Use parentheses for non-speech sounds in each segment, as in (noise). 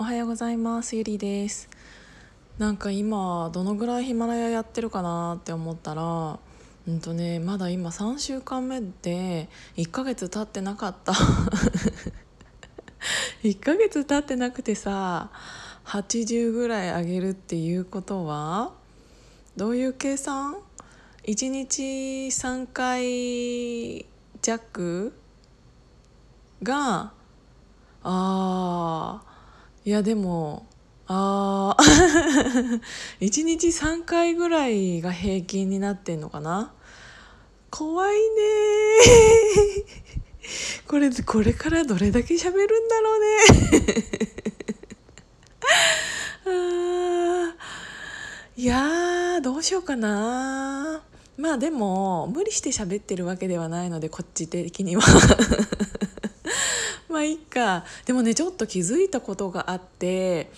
おはようございます。ゆりです。なんか今どのぐらいヒマラヤやってるかなって思ったらうんとねまだ今3週間目で1ヶ月経ってなかった。(laughs) 1ヶ月経ってなくてさ80ぐらい上げるっていうことはどういう計算 ?1 日3回弱があーいやでもあー。(laughs) 1日3回ぐらいが平均になってんのかな。怖いね (laughs) これこれからどれだけ喋るんだろうね。(laughs) あいやどうしようかな。まあでも無理して喋ってるわけではないのでこっち的には。まあいいか。でもねちょっと気づいたことがあって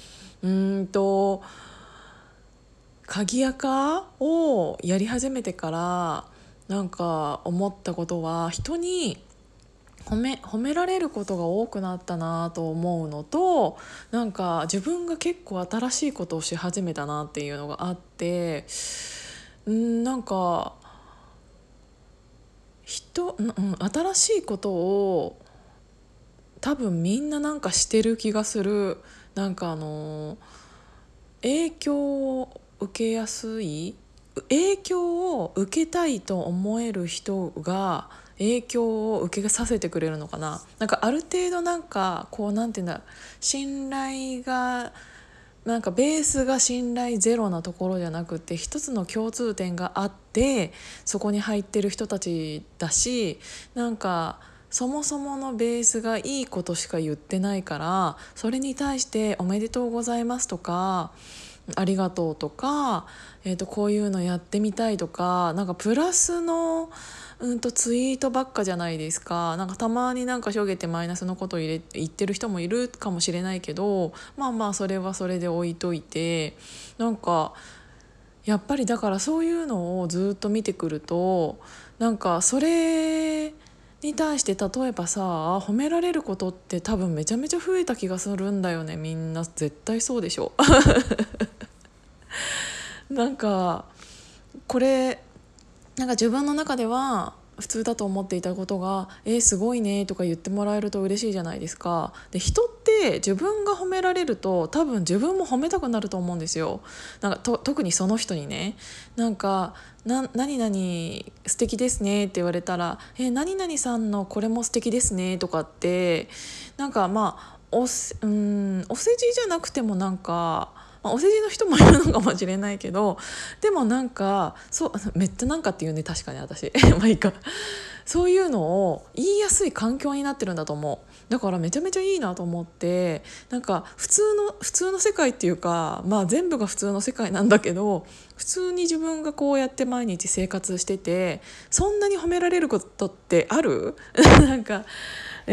うんと鍵垢をやり始めてからなんか思ったことは人に褒め褒められることが多くなったなと思うのとなんか自分が結構新しいことをし始めたなっていうのがあってんなんか人、うん、新しいことを多分みんななんかしてる気がする。なんかあの影響を受けやすい影響を受けたいと思える人が影響を受けさせてくれるのかな。なんかある程度なんかこうなんていうんだ信頼がなんかベースが信頼ゼロなところじゃなくて一つの共通点があってそこに入ってる人たちだしなんかそもそものベースがいいことしか言ってないからそれに対して「おめでとうございます」とか「ありがとう」とか、えー、とこういうのやってみたいとかなんかプラスの、うん、とツイートばっかじゃないですか。なんかたまになんかしょげてマイナスのことを入れ言ってる人もいるかもしれないけどまあまあそれはそれで置いといてなんかやっぱりだからそういうのをずっと見てくるとなんかそれに対して例えばさ褒められることって多分めちゃめちゃ増えた気がするんだよね。みんな絶対そうでしょ。(laughs) なんかこれなんか自分の中では普通だと思っていたことが「えー、すごいね」とか言ってもらえると嬉しいじゃないですか。で人って自分が褒められると多分自分も褒めたくなると思うんですよ。なんかと特にその人にねなんかな「何々素敵ですね」って言われたら「えー、何々さんのこれも素敵ですね」とかってなんかまあおうんお世辞じゃなくてもなんか。まあ、お世辞の人もいるのかもしれないけどでもなんかそうめっちゃなんかっていうね確かに私。(laughs) まあいいか。そういうのを言いやすい環境になってるんだと思う。だからめちゃめちゃいいなと思ってなんか普通の普通の世界っていうかまあ全部が普通の世界なんだけど普通に自分がこうやって毎日生活しててそんなに褒められることってある？(laughs) なんか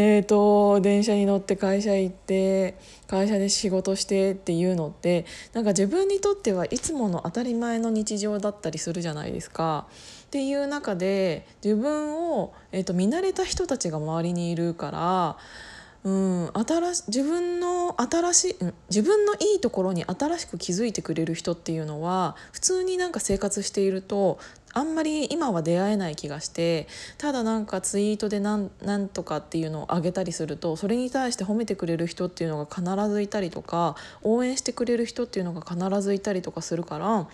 えーと、電車に乗って会社行って会社で仕事してっていうのってなんか自分にとってはいつもの当たり前の日常だったりするじゃないですか。っていう中で自分を、えーと、見慣れた人たちが周りにいるからうん、新し自分の新しい、うん、自分のいいところに新しく気づいてくれる人っていうのは普通になんか生活しているとあんまり今は出会えない気がしてただなんかツイートでなんとかっていうのをあげたりするとそれに対して褒めてくれる人っていうのが必ずいたりとか応援してくれる人っていうのが必ずいたりとかするから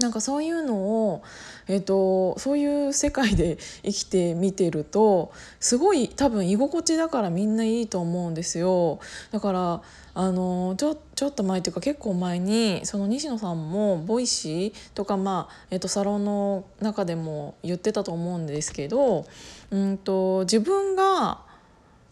なんかそういうのを、えーと、そういう世界で生きてみてるとすごい多分居心地だからみんないいと思うんですよだからあのちょちょっと前というか結構前にその西野さんも Voicy とか、まあえーと、サロンの中でも言ってたと思うんですけど、うんと自分が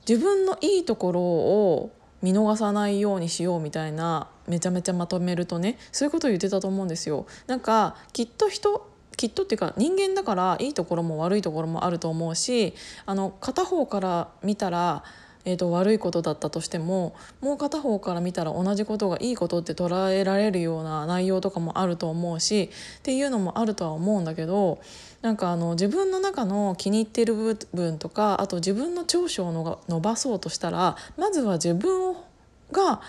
自分のいいところを見逃さないようにしようみたいなめちゃめちゃまとめるとねそういうことを言ってたと思うんですよ。なんかきっと人きっとっていうか人間だからいいところも悪いところもあると思うしあの片方から見たらえーと、悪いことだったとしてももう片方から見たら同じことがいいことって捉えられるような内容とかもあると思うしっていうのもあるとは思うんだけどなんかあの自分の中の気に入ってる部分とかあと自分の長所を伸ばそうとしたらまずは自分が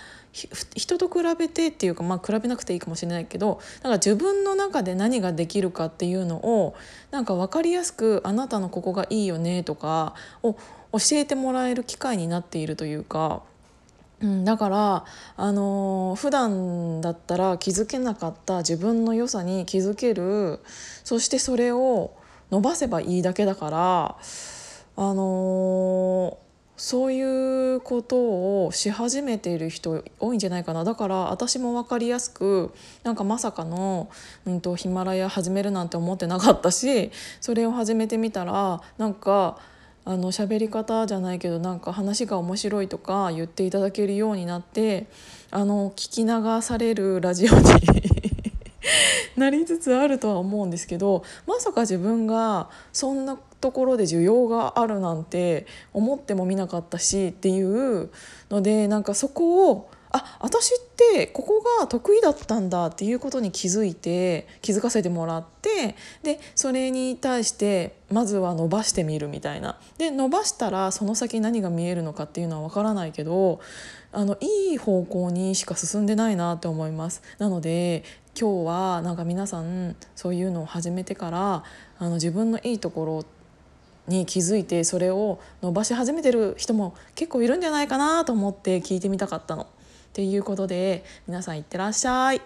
人と比べてっていうかまあ比べなくていいかもしれないけどなんか自分の中で何ができるかっていうのをなんか分かりやすくあなたのここがいいよねとかを教えてもらえる機会になっているというか。うん、だから、あのー、普段だったら気づけなかった自分の良さに気づけるそしてそれを伸ばせばいいだけだから、あのーそういうことをし始めている人多いんじゃないかな。だから私も分かりやすくなんかまさかの、うんと、ヒマラヤ始めるなんて思ってなかったしそれを始めてみたらなんかあの喋り方じゃないけどなんか話が面白いとか言っていただけるようになってあの聞き流されるラジオに (laughs) なりつつあるとは思うんですけどまさか自分がそんなところで需要があるなんて思ってもみなかったしっていうのでなんかそこをあ私ってここが得意だったんだっていうことに気づいて気づかせてもらってでそれに対してまずは伸ばしてみるみたいな。で伸ばしたらその先何が見えるのかっていうのは分からないけどあのいい方向にしか進んでないなって思います。なので今日はなんか皆さんそういうのを始めてからあの自分のいいところに気づいてそれを伸ばし始めてる人も結構いるんじゃないかなと思って聞いてみたかったの。っていうことで皆さんいってらっしゃい。